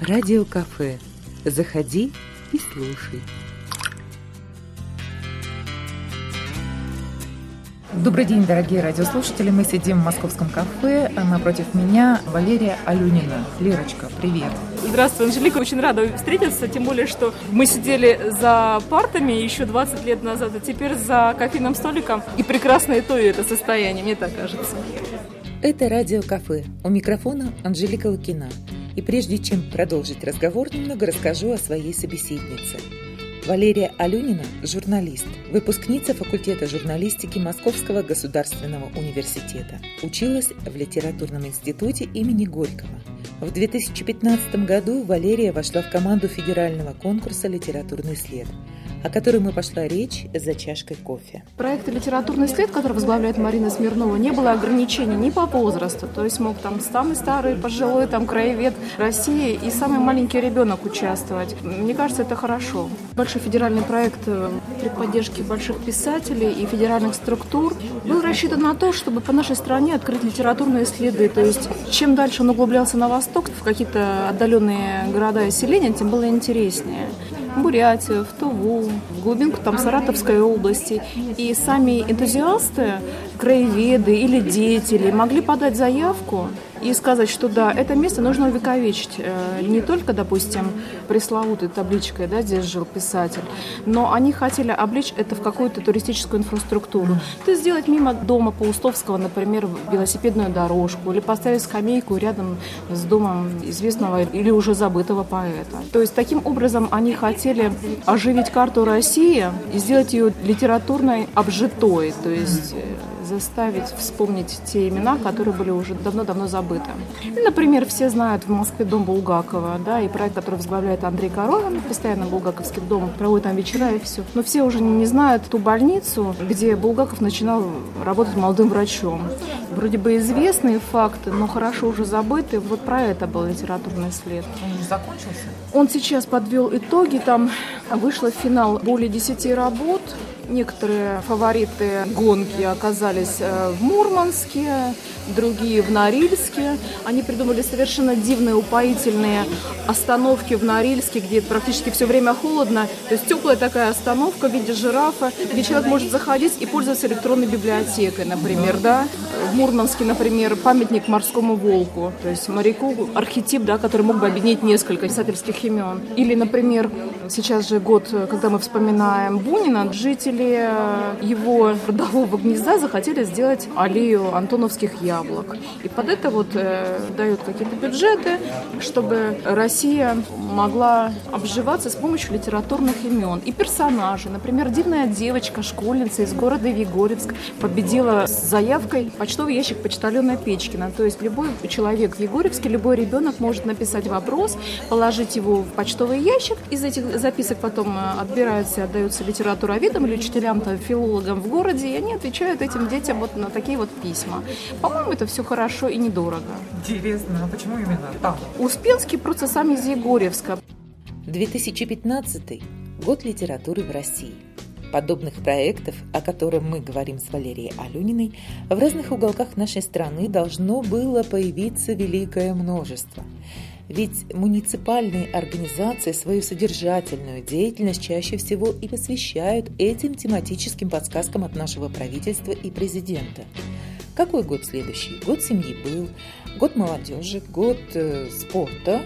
Радиокафе. Заходи и слушай. Добрый день, дорогие радиослушатели. Мы сидим в московском кафе. А напротив меня Валерия Алюнина. Лерочка, привет. Здравствуй, Анжелика. Очень рада встретиться. Тем более, что мы сидели за партами еще 20 лет назад, а теперь за кофейным столиком. И прекрасно и то, и это состояние, мне так кажется. Это радиокафе. У микрофона Анжелика Лукина. И прежде чем продолжить разговор, немного расскажу о своей собеседнице – Валерия Алюнина – журналист, выпускница факультета журналистики Московского государственного университета. Училась в литературном институте имени Горького. В 2015 году Валерия вошла в команду федерального конкурса «Литературный след», о которой мы пошла речь за чашкой кофе. Проект «Литературный след», который возглавляет Марина Смирнова, не было ограничений ни по возрасту. То есть мог там самый старый, пожилой, там краевед России и самый маленький ребенок участвовать. Мне кажется, это хорошо. Большой федеральный проект э, при поддержке больших писателей и федеральных структур был рассчитан на то, чтобы по нашей стране открыть литературные следы. То есть чем дальше он углублялся на восток, в какие-то отдаленные города и селения, тем было интереснее. Бурятию, в Туву, в глубинку там Саратовской области. И сами энтузиасты, краеведы или деятели могли подать заявку и сказать, что да, это место нужно увековечить. Э, не только, допустим, пресловутой табличкой, да, здесь жил писатель, но они хотели облечь это в какую-то туристическую инфраструктуру. То есть сделать мимо дома Паустовского, например, велосипедную дорожку или поставить скамейку рядом с домом известного или уже забытого поэта. То есть таким образом они хотели оживить карту России и сделать ее литературной обжитой, то есть э, заставить вспомнить те имена, которые были уже давно-давно забыты. И, например, все знают в Москве дом Булгакова, да, и проект, который возглавляет Андрей Коровин, постоянно Булгаковский дом, проводит там вечера и все. Но все уже не знают ту больницу, где Булгаков начинал работать молодым врачом. Вроде бы известные факты, но хорошо уже забытые. Вот про это был литературный след. Он не закончился? Он сейчас подвел итоги, там вышло в финал более 10 работ, Некоторые фавориты гонки оказались э, в Мурманске, другие в Норильске. Они придумали совершенно дивные, упоительные остановки в Норильске, где практически все время холодно. То есть теплая такая остановка в виде жирафа, где человек может заходить и пользоваться электронной библиотекой, например, да. В Мурманске, например, памятник морскому волку, то есть моряку, архетип, да, который мог бы объединить несколько писательских имен. Или, например, сейчас же год, когда мы вспоминаем Бунина, жители жители его родового гнезда захотели сделать аллею антоновских яблок. И под это вот э, дают какие-то бюджеты, чтобы Россия могла обживаться с помощью литературных имен и персонажей. Например, дивная девочка, школьница из города Егорьевск победила с заявкой почтовый ящик почтальона Печкина. То есть любой человек в Егорьевске, любой ребенок может написать вопрос, положить его в почтовый ящик. Из этих записок потом э, отбираются и отдаются литературоведам или учителям, там, филологам в городе, и они отвечают этим детям вот на такие вот письма. По-моему, это все хорошо и недорого. Интересно, а почему именно там? Успенский просто сам из Егорьевска. 2015 год литературы в России. Подобных проектов, о котором мы говорим с Валерией Алюниной, в разных уголках нашей страны должно было появиться великое множество – ведь муниципальные организации свою содержательную деятельность чаще всего и посвящают этим тематическим подсказкам от нашего правительства и президента. Какой год следующий? Год семьи был, год молодежи, год э, спорта,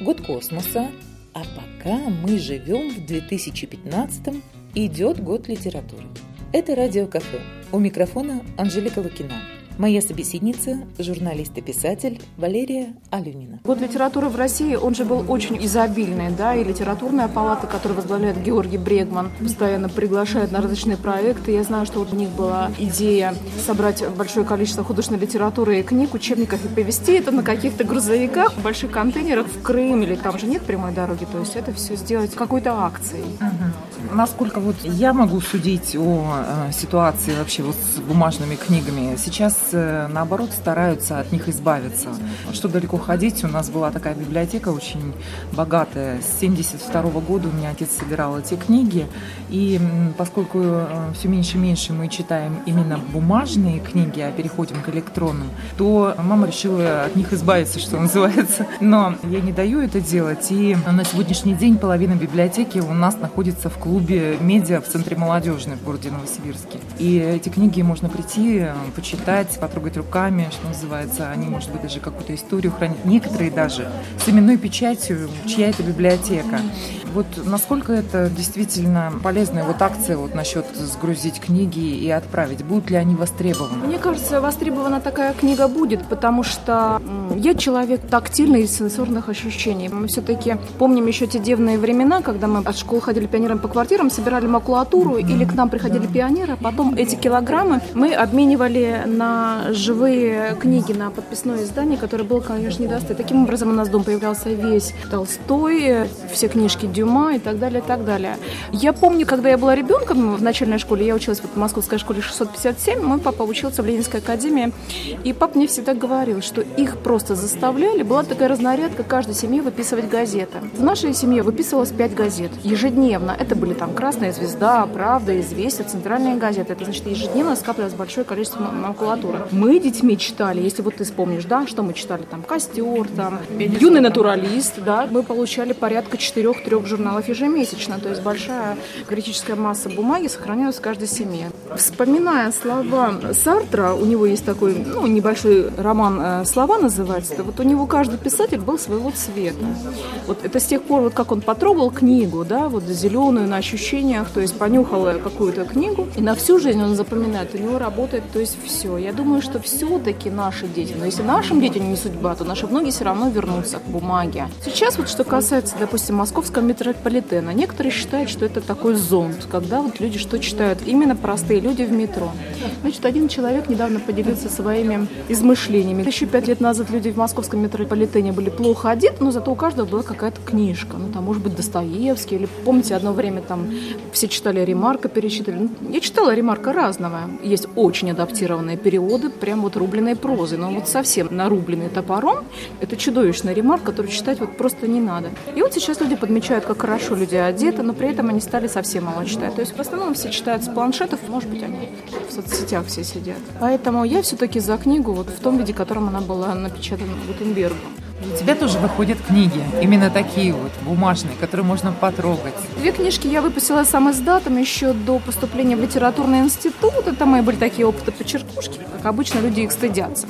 год космоса. А пока мы живем в 2015 идет год литературы. Это Радио Кафе. У микрофона Анжелика Лукина. Моя собеседница – журналист и писатель Валерия Алюнина. Год литературы в России, он же был очень изобильный, да, и литературная палата, которую возглавляет Георгий Брегман, постоянно приглашает на различные проекты. Я знаю, что вот у них была идея собрать большое количество художественной литературы и книг, учебников и повести это на каких-то грузовиках, в больших контейнерах в Крым, или там же нет прямой дороги, то есть это все сделать какой-то акцией. Угу. Насколько вот я могу судить о э, ситуации вообще вот с бумажными книгами, сейчас наоборот стараются от них избавиться. Что далеко ходить, у нас была такая библиотека очень богатая. С 72 года у меня отец собирал эти книги, и поскольку э, все меньше и меньше мы читаем именно бумажные книги, а переходим к электронным, то мама решила от них избавиться, что называется. Но я не даю это делать, и на сегодняшний день половина библиотеки у нас находится в клубе медиа в Центре молодежной в городе Новосибирске. И эти книги можно прийти, э, почитать, потрогать руками, что называется. Они, может быть, даже какую-то историю хранят. Некоторые даже с именной печатью, чья это библиотека. Вот насколько это действительно полезная вот акция вот насчет сгрузить книги и отправить? Будут ли они востребованы? Мне кажется, востребована такая книга будет, потому что я человек тактильный и сенсорных ощущений. Мы все-таки помним еще те девные времена, когда мы от школы ходили пионером по квартирам, собирали макулатуру, mm-hmm. или к нам приходили пионеры, потом эти килограммы мы обменивали на живые книги, на подписное издание, которое было, конечно, не даст. И таким образом у нас дом появлялся весь Толстой, все книжки Дюма, Дюма и так далее, и так далее. Я помню, когда я была ребенком в начальной школе, я училась в московской школе 657, мой папа учился в Ленинской академии, и папа мне всегда говорил, что их просто заставляли, была такая разнарядка каждой семье выписывать газеты. В нашей семье выписывалось 5 газет ежедневно. Это были там «Красная звезда», «Правда», «Известия», «Центральные газеты». Это значит, ежедневно скапливалось большое количество макулатуры. Мы детьми читали, если вот ты вспомнишь, да, что мы читали, там «Костер», там «Юный натуралист», да, мы получали порядка четырех-трех журналов ежемесячно, то есть большая критическая масса бумаги сохранялась в каждой семье. Вспоминая слова Сартра, у него есть такой ну, небольшой роман э, «Слова» называется, вот у него каждый писатель был своего цвета. Вот это с тех пор, вот как он потрогал книгу, да, вот зеленую на ощущениях, то есть понюхал какую-то книгу, и на всю жизнь он запоминает, у него работает, то есть все. Я думаю, что все-таки наши дети, но если нашим детям не судьба, то наши многие все равно вернутся к бумаге. Сейчас вот что касается, допустим, московского метрополитена. Некоторые считают, что это такой зонд, когда вот люди что читают? Именно простые люди в метро. Значит, один человек недавно поделился своими измышлениями. Еще пять лет назад люди в московском метрополитене были плохо одеты, но зато у каждого была какая-то книжка. Ну, там, может быть, Достоевский, или, помните, одно время там все читали Ремарка, перечитали. Ну, я читала Ремарка разного. Есть очень адаптированные переводы, прям вот рубленной прозы, но вот совсем нарубленный топором. Это чудовищный Ремарк, который читать вот просто не надо. И вот сейчас люди подмечают, как как хорошо люди одеты, но при этом они стали совсем мало читать. То есть в основном все читают с планшетов, может быть, они в соцсетях все сидят. Поэтому я все-таки за книгу вот в том виде, в котором она была напечатана Гутенбергом. У тебя тоже выходят книги, именно такие вот, бумажные, которые можно потрогать. Две книжки я выпустила сам издатом еще до поступления в литературный институт. Это мои были такие опыты по черкушке, как обычно люди их стыдятся.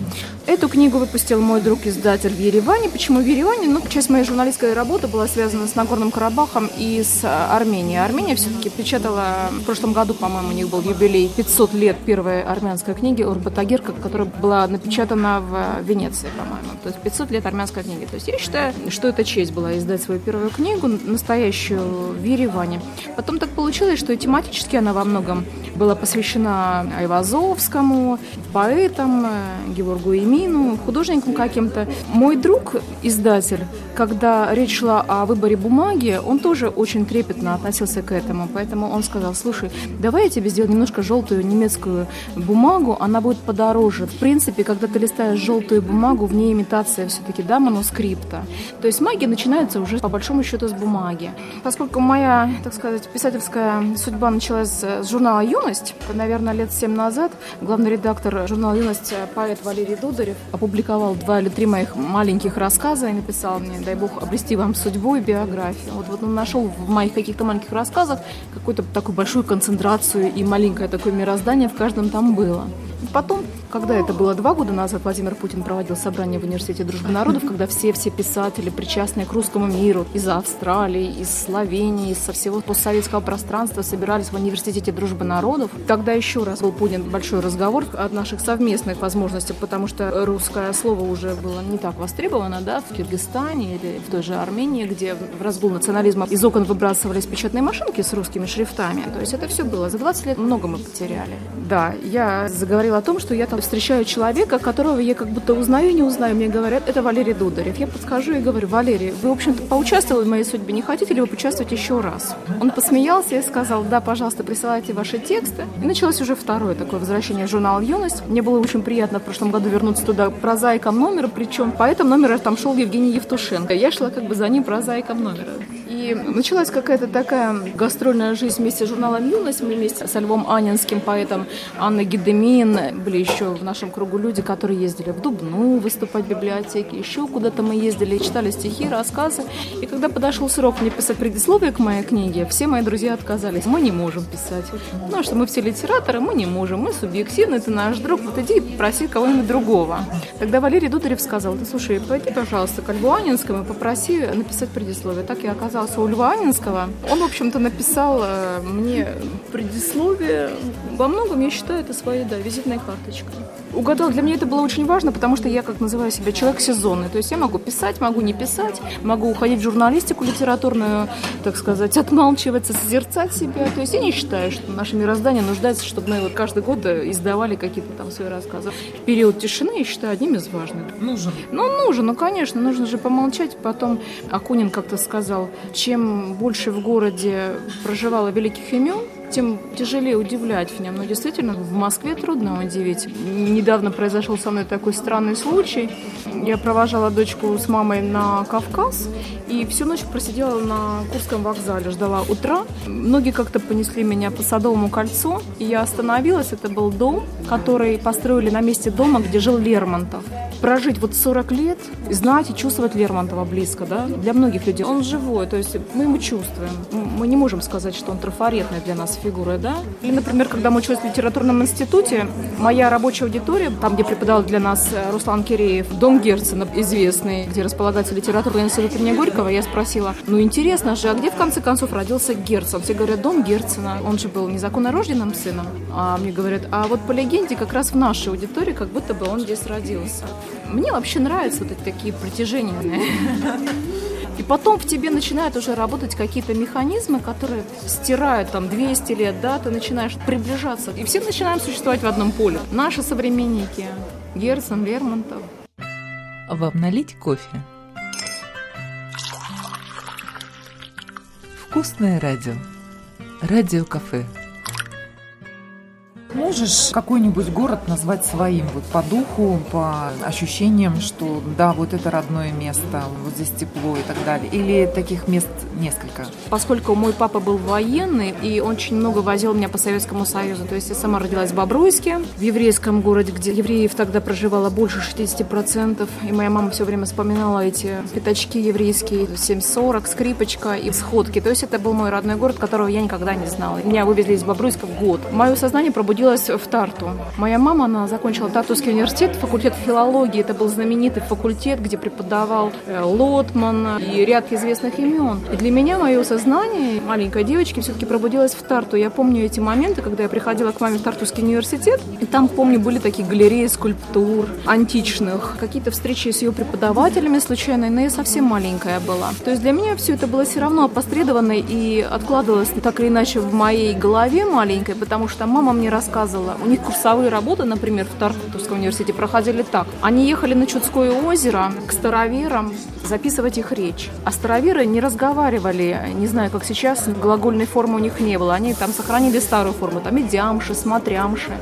Эту книгу выпустил мой друг-издатель в Ереване. Почему в Ереване? Ну, часть моей журналистской работы была связана с Нагорным Карабахом и с Арменией. Армения все-таки печатала, в прошлом году, по-моему, у них был юбилей 500 лет первой армянской книги Урбатагир, которая была напечатана в Венеции, по-моему. То есть 500 лет армянской книги. То есть я считаю, что это честь была издать свою первую книгу, настоящую в Ереване. Потом так получилось, что тематически она во многом была посвящена Айвазовскому, поэтам, Георгу Имину, художникам каким-то. Мой друг, издатель, когда речь шла о выборе бумаги, он тоже очень трепетно относился к этому. Поэтому он сказал, слушай, давай я тебе сделаю немножко желтую немецкую бумагу, она будет подороже. В принципе, когда ты листаешь желтую бумагу, в ней имитация все-таки, да, манускрипта. То есть магия начинается уже по большому счету с бумаги. Поскольку моя, так сказать, писательская судьба началась с журнала «Юность», наверное, лет семь назад главный редактор журнала «Юность» поэт Валерий Дударев опубликовал два или три моих маленьких рассказа и написал мне дай бог, обрести вам судьбу и биографию. Вот, вот он нашел в моих каких-то маленьких рассказах какую-то такую большую концентрацию и маленькое такое мироздание в каждом там было. Потом, когда это было два года назад, Владимир Путин проводил собрание в Университете дружбы народов, когда все-все писатели, причастные к русскому миру, из Австралии, из Словении, из со всего постсоветского пространства собирались в Университете дружбы народов. Тогда еще раз был поднят большой разговор о наших совместных возможностях, потому что русское слово уже было не так востребовано, да, в Киргизстане или в той же Армении, где в разгул национализма из окон выбрасывались печатные машинки с русскими шрифтами. То есть это все было. За 20 лет много мы потеряли. Да, я заговорила о том, что я там встречаю человека, которого я как будто узнаю и не узнаю. Мне говорят, это Валерий Дударев. Я подскажу и говорю, Валерий, вы, в общем-то, поучаствовали в моей судьбе, не хотите ли вы поучаствовать еще раз? Он посмеялся и сказал, да, пожалуйста, присылайте ваши тексты. И началось уже второе такое возвращение в журнал «Юность». Мне было очень приятно в прошлом году вернуться туда прозаиком номера, причем по этому номеру там шел Евгений Евтушенко. Я шла как бы за ним прозаиком номера. Началась какая-то такая гастрольная жизнь вместе с журналом «Юность». Мы вместе со Львом Анинским, поэтом Анной Гедемин. Были еще в нашем кругу люди, которые ездили в Дубну выступать в библиотеке. Еще куда-то мы ездили, читали стихи, рассказы. И когда подошел срок мне писать предисловие к моей книге, все мои друзья отказались. Мы не можем писать. Ну, что мы все литераторы, мы не можем. Мы субъективны, ты наш друг. Вот иди и попроси кого-нибудь другого. Тогда Валерий Дударев сказал, ты слушай, пойди, пожалуйста, к Льву Анинскому и попроси написать предисловие. Так я оказался у Льва Анинского. Он, в общем-то, написал э, мне предисловие. Во многом, я считаю, это своей, да, визитной карточкой. Угадал, для меня это было очень важно, потому что я, как называю себя, человек сезонный. То есть я могу писать, могу не писать, могу уходить в журналистику литературную, так сказать, отмалчиваться, созерцать себя. То есть я не считаю, что наше мироздание нуждается, чтобы мы вот каждый год издавали какие-то там свои рассказы. Период тишины, я считаю, одним из важных. Нужен. Ну, нужен, ну, конечно, нужно же помолчать. Потом Акунин как-то сказал, чем больше в городе проживало великих имен, тем тяжелее удивлять в нем. Но действительно, в Москве трудно удивить. Недавно произошел со мной такой странный случай. Я провожала дочку с мамой на Кавказ и всю ночь просидела на Курском вокзале, ждала утра. Многие как-то понесли меня по Садовому кольцу, и я остановилась. Это был дом, который построили на месте дома, где жил Лермонтов прожить вот 40 лет, знать и чувствовать Лермонтова близко, да, для многих людей. Он живой, то есть мы ему чувствуем. Мы не можем сказать, что он трафаретная для нас фигура, да. Или, например, когда мы учились в литературном институте, моя рабочая аудитория, там, где преподавал для нас э, Руслан Киреев, дом Герцена, известный, где располагается литературный институт имени Горького, я спросила, ну интересно же, а где в конце концов родился Герцен? Все говорят, дом Герцена, он же был незаконно рожденным сыном. А мне говорят, а вот по легенде как раз в нашей аудитории как будто бы он здесь родился. Мне вообще нравятся вот эти такие притяжения. И потом в тебе начинают уже работать какие-то механизмы, которые стирают там 200 лет, да, ты начинаешь приближаться. И все начинаем существовать в одном поле. Наши современники. Герцен, Лермонтов. Вам налить кофе? Вкусное радио. Радио-кафе. Можешь какой-нибудь город назвать своим, вот по духу, по ощущениям, что да, вот это родное место, вот здесь тепло и так далее? Или таких мест несколько? Поскольку мой папа был военный, и очень много возил меня по Советскому Союзу, то есть я сама родилась в Бобруйске, в еврейском городе, где евреев тогда проживало больше 60%, и моя мама все время вспоминала эти пятачки еврейские, 740, скрипочка и сходки. То есть это был мой родной город, которого я никогда не знала. Меня вывезли из Бобруйска в год. Мое сознание пробудилось училась в Тарту. Моя мама, она закончила Тартовский университет, факультет филологии. Это был знаменитый факультет, где преподавал э, Лотман и ряд известных имен. И для меня мое сознание маленькой девочки все-таки пробудилось в Тарту. Я помню эти моменты, когда я приходила к маме в Тартовский университет, и там, помню, были такие галереи скульптур античных, какие-то встречи с ее преподавателями случайные, но я совсем маленькая была. То есть для меня все это было все равно опосредованно и откладывалось так или иначе в моей голове маленькой, потому что мама мне рассказывала рассказывала. У них курсовые работы, например, в Тартовском университете проходили так. Они ехали на Чудское озеро к староверам записывать их речь. А староверы не разговаривали, не знаю, как сейчас, глагольной формы у них не было. Они там сохранили старую форму, там идямши, смотрямши.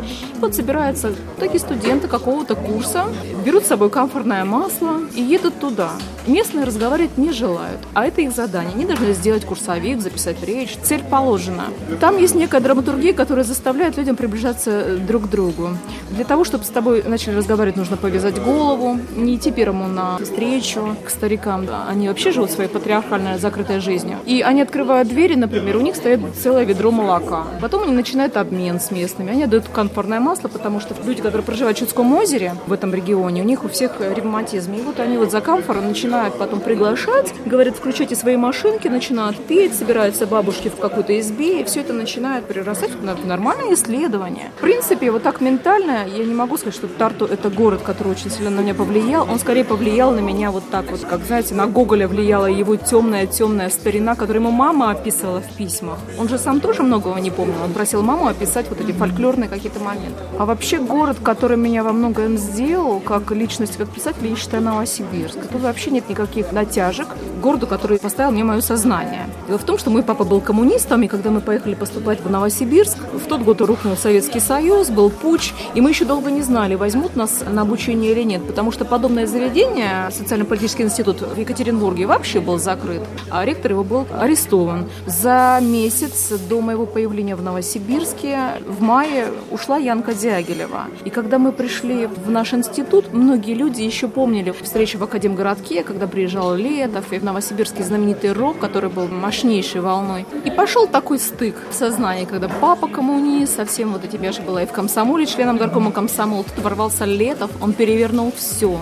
Вот собираются такие студенты какого-то курса, берут с собой камфорное масло и едут туда. Местные разговаривать не желают, а это их задание. Они должны сделать курсовик, записать речь. Цель положена. Там есть некая драматургия, которая заставляет людям приближаться э, друг к другу. Для того, чтобы с тобой начали разговаривать, нужно повязать голову, не идти первому на встречу к старикам. Они вообще живут своей патриархальной закрытой жизнью. И они открывают двери, например, у них стоит целое ведро молока. Потом они начинают обмен с местными. Они дают конфорное масло, потому что люди, которые проживают в Чудском озере, в этом регионе, у них у всех ревматизм. И вот они вот за камфором начинают потом приглашать, говорят, включайте свои машинки, начинают петь, собираются бабушки в какой-то избе, и все это начинает прирастать в нормальное исследование. В принципе, вот так ментально я не могу сказать, что Тарту это город, который очень сильно на меня повлиял. Он скорее повлиял на меня вот так вот, как, знаете, на Гоголя влияла его темная-темная старина, которую ему мама описывала в письмах. Он же сам тоже многого не помнил. Он просил маму описать вот эти фольклорные какие-то моменты. А вообще город, который меня во многом сделал, как личность, как писатель, я считаю Новосибирск. Тут вообще нет никаких натяжек. Городу, который поставил мне мое сознание. Дело в том, что мой папа был коммунистом, и когда мы поехали поступать в Новосибирск, в тот год рухнул Советский Союз, был путь, и мы еще долго не знали, возьмут нас на обучение или нет, потому что подобное заведение, социально-политический институт в Екатеринбурге вообще был закрыт, а ректор его был арестован. За месяц до моего появления в Новосибирске в мае ушла Янка Дягилева. И когда мы пришли в наш институт, многие люди еще помнили встречу в Академгородке, когда приезжал Летов, и в Новосибирске знаменитый рок, который был мощнейшей волной. И пошел такой стык в сознании, когда папа коммунист, совсем вот этими, я же была и в комсомоле, членом горкома комсомола, тут ворвался Летов, он перевернул все.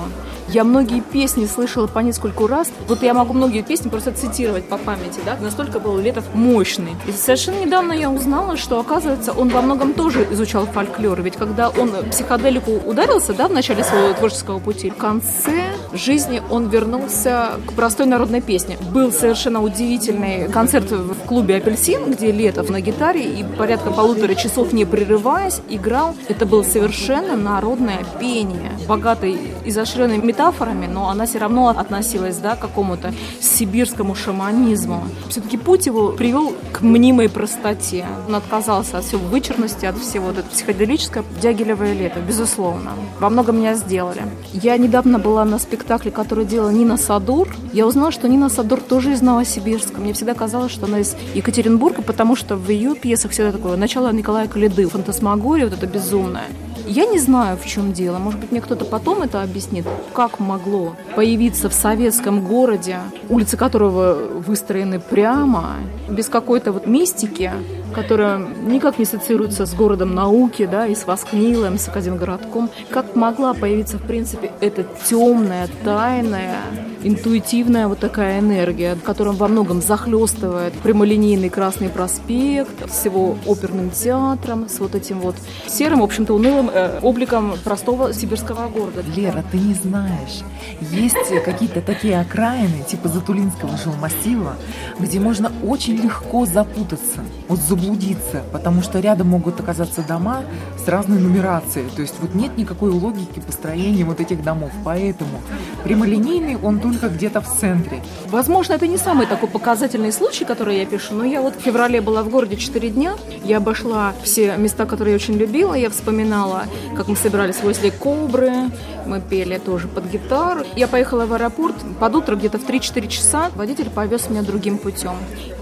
Я многие песни слышала по нескольку раз. Вот я могу многие песни просто цитировать по памяти, да, настолько был Летов мощный. И совершенно недавно я узнала, что, оказывается, он во многом тоже изучал фольклор. Ведь когда он психоделику ударился, да, в начале своего творческого пути, в конце жизни он вернулся к простой народной песне. Был совершенно удивительный концерт в клубе «Апельсин», где Летов на гитаре и порядка полутора часов не прерываясь играл. Это было совершенно народное пение, богатое изощренной метафорами, но она все равно относилась да, к какому-то сибирскому шаманизму. Все-таки путь его привел к мнимой простоте. Он отказался от всей вычурности, от всего вот это психоделическое Дягилевое лето, безусловно. Во многом меня сделали. Я недавно была на спектакле, который делала Нина Садур. Я узнала, что Нина Садур тоже из Новосибирска. Мне всегда казалось, что она из Екатеринбурга, потому что в ее пьесах всегда такое начало Николая Калиды, фантасмагория, вот это безумное. Я не знаю, в чем дело. Может быть, мне кто-то потом это объяснит. Как могло появиться в советском городе, улицы которого выстроены прямо, без какой-то вот мистики, которая никак не ассоциируется с городом науки, да, и с Воскнилом, с Академгородком. Как могла появиться, в принципе, эта темная, тайная, интуитивная вот такая энергия, которая во многом захлестывает прямолинейный Красный проспект с его оперным театром, с вот этим вот серым, в общем-то, унылым э, обликом простого сибирского города. Лера, ты не знаешь, есть какие-то такие окраины, типа Затулинского жилмассива, где можно очень легко запутаться, вот заблудиться, потому что рядом могут оказаться дома с разной нумерацией, то есть вот нет никакой логики построения вот этих домов, поэтому прямолинейный он только где-то в центре. Возможно, это не самый такой показательный случай, который я пишу, но я вот в феврале была в городе 4 дня, я обошла все места, которые я очень любила, я вспоминала, как мы собирались возле Кобры, мы пели тоже под гитару. Я поехала в аэропорт под утро, где-то в 3-4 часа, водитель повез меня другим путем.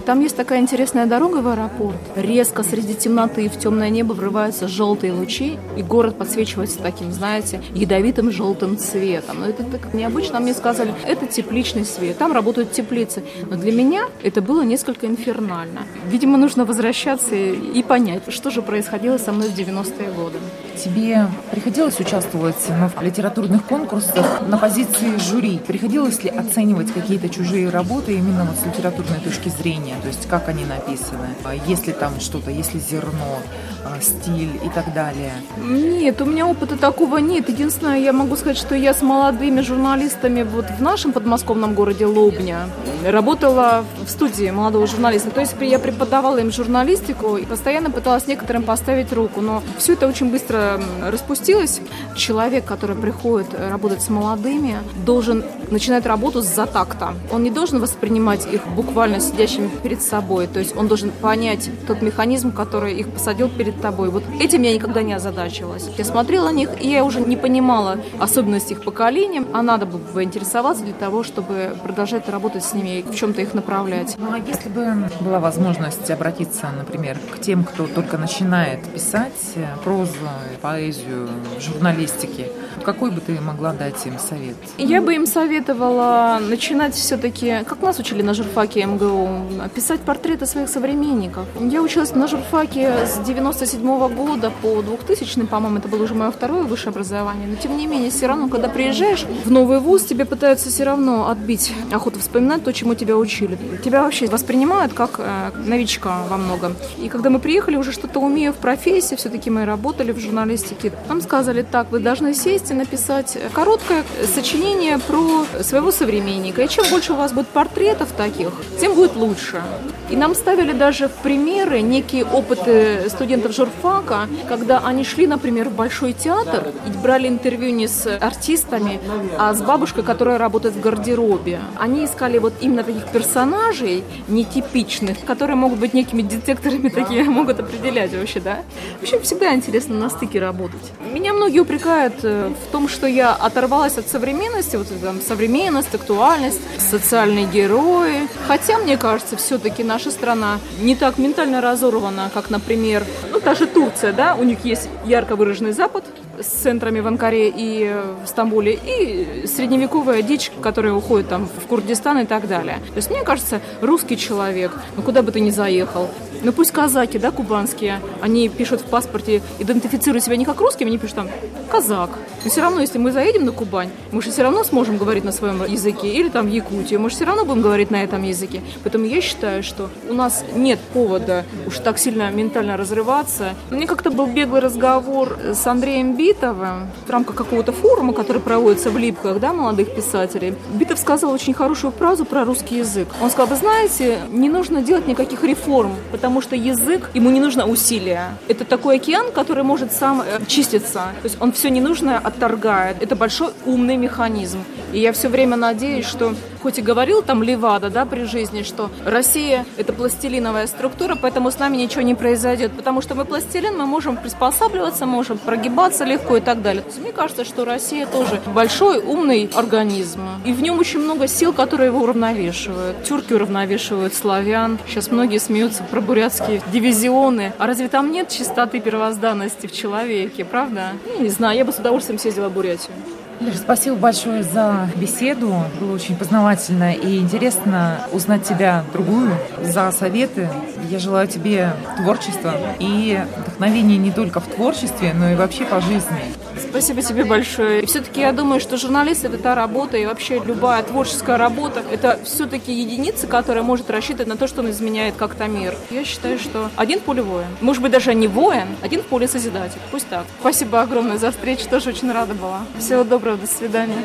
Там есть такая интересная дорога в аэропорт. Резко среди темноты в темное небо врываются желтые лучи, и город подсвечивается таким, знаете, ядовитым желтым цветом. Но это так необычно. Мне сказали, это тепличный свет, там работают теплицы. Но для меня это было несколько инфернально. Видимо, нужно возвращаться и понять, что же происходило со мной в 90-е годы. Тебе приходилось участвовать ну, в литературных конкурсах на позиции жюри? Приходилось ли оценивать какие-то чужие работы именно вот с литературной точки зрения? то есть как они написаны, а есть ли там что-то, есть ли зерно, а, стиль и так далее? Нет, у меня опыта такого нет. Единственное, я могу сказать, что я с молодыми журналистами вот в нашем подмосковном городе Лобня работала в студии молодого журналиста. То есть я преподавала им журналистику и постоянно пыталась некоторым поставить руку. Но все это очень быстро распустилось. Человек, который приходит работать с молодыми, должен начинать работу с затакта. Он не должен воспринимать их буквально сидящими перед собой. То есть он должен понять тот механизм, который их посадил перед тобой. Вот этим я никогда не озадачивалась. Я смотрела на них, и я уже не понимала особенностей их поколения, а надо бы интересоваться для того, чтобы продолжать работать с ними и в чем-то их направлять. Ну а если бы была возможность обратиться, например, к тем, кто только начинает писать э, прозу, поэзию, журналистики. Какой бы ты могла дать им совет? Я бы им советовала начинать все-таки, как нас учили на журфаке МГУ, писать портреты своих современников. Я училась на журфаке с 97 -го года по 2000 по-моему, это было уже мое второе высшее образование. Но тем не менее, все равно, когда приезжаешь в новый вуз, тебе пытаются все равно отбить охоту вспоминать то, чему тебя учили. Тебя вообще воспринимают как э, новичка во многом. И когда мы приехали, уже что-то умея в профессии, все-таки мы работали в журналистике, нам сказали, так, вы должны сесть и написать короткое сочинение про своего современника. И чем больше у вас будет портретов таких, тем будет лучше. И нам ставили даже в примеры некие опыты студентов журфака, когда они шли, например, в Большой театр и брали интервью не с артистами, а с бабушкой, которая работает в гардеробе. Они искали вот именно таких персонажей нетипичных, которые могут быть некими детекторами такие, могут определять вообще, да. В общем, всегда интересно на стыке работать. Меня многие упрекают э, в том, что я оторвалась от современности, вот там современность, актуальность, социальные герои. Хотя, мне кажется, все-таки наша страна не так ментально разорвана, как, например, ну, та же Турция, да, у них есть ярко выраженный Запад, с центрами в Анкаре и в Стамбуле, и средневековая дичь, которая уходит там в Курдистан и так далее. То есть мне кажется, русский человек, ну куда бы ты ни заехал, ну пусть казаки, да, кубанские, они пишут в паспорте, идентифицируют себя не как русскими, они пишут там казак. Но все равно, если мы заедем на Кубань, мы же все равно сможем говорить на своем языке, или там Якутию, мы же все равно будем говорить на этом языке. Поэтому я считаю, что у нас нет повода уж так сильно ментально разрываться. Мне как-то был беглый разговор с Андреем Битовым в рамках какого-то форума, который проводится в Липках, да, молодых писателей. Битов сказал очень хорошую фразу про русский язык. Он сказал, вы знаете, не нужно делать никаких реформ, потому что язык, ему не нужно усилия. Это такой океан, который может сам э, чиститься. То есть он все ненужное отторгает. Это большой умный механизм. И я все время надеюсь, что, хоть и говорил там Левада, да, при жизни, что Россия – это пластилиновая структура, поэтому с нами ничего не произойдет, потому что мы пластилин, мы можем приспосабливаться, можем прогибаться легко и так далее. Мне кажется, что Россия тоже большой, умный организм. И в нем очень много сил, которые его уравновешивают. Тюрки уравновешивают славян. Сейчас многие смеются про бурятские дивизионы. А разве там нет чистоты первозданности в человеке, правда? Я не знаю, я бы с удовольствием съездила в Бурятию. Лера, спасибо большое за беседу. Было очень познавательно и интересно узнать тебя другую, за советы. Я желаю тебе творчества и вдохновения не только в творчестве, но и вообще по жизни. Спасибо тебе большое. Все-таки я думаю, что журналист это та работа, и вообще любая творческая работа это все-таки единица, которая может рассчитывать на то, что он изменяет как-то мир. Я считаю, что один в поле воин. Может быть, даже не воин, один в поле созидатель. Пусть так. Спасибо огромное за встречу, тоже очень рада была. Всего доброго, до свидания.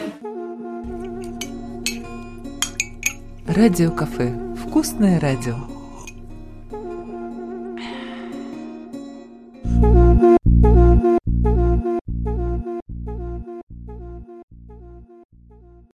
Радио кафе. Вкусное радио.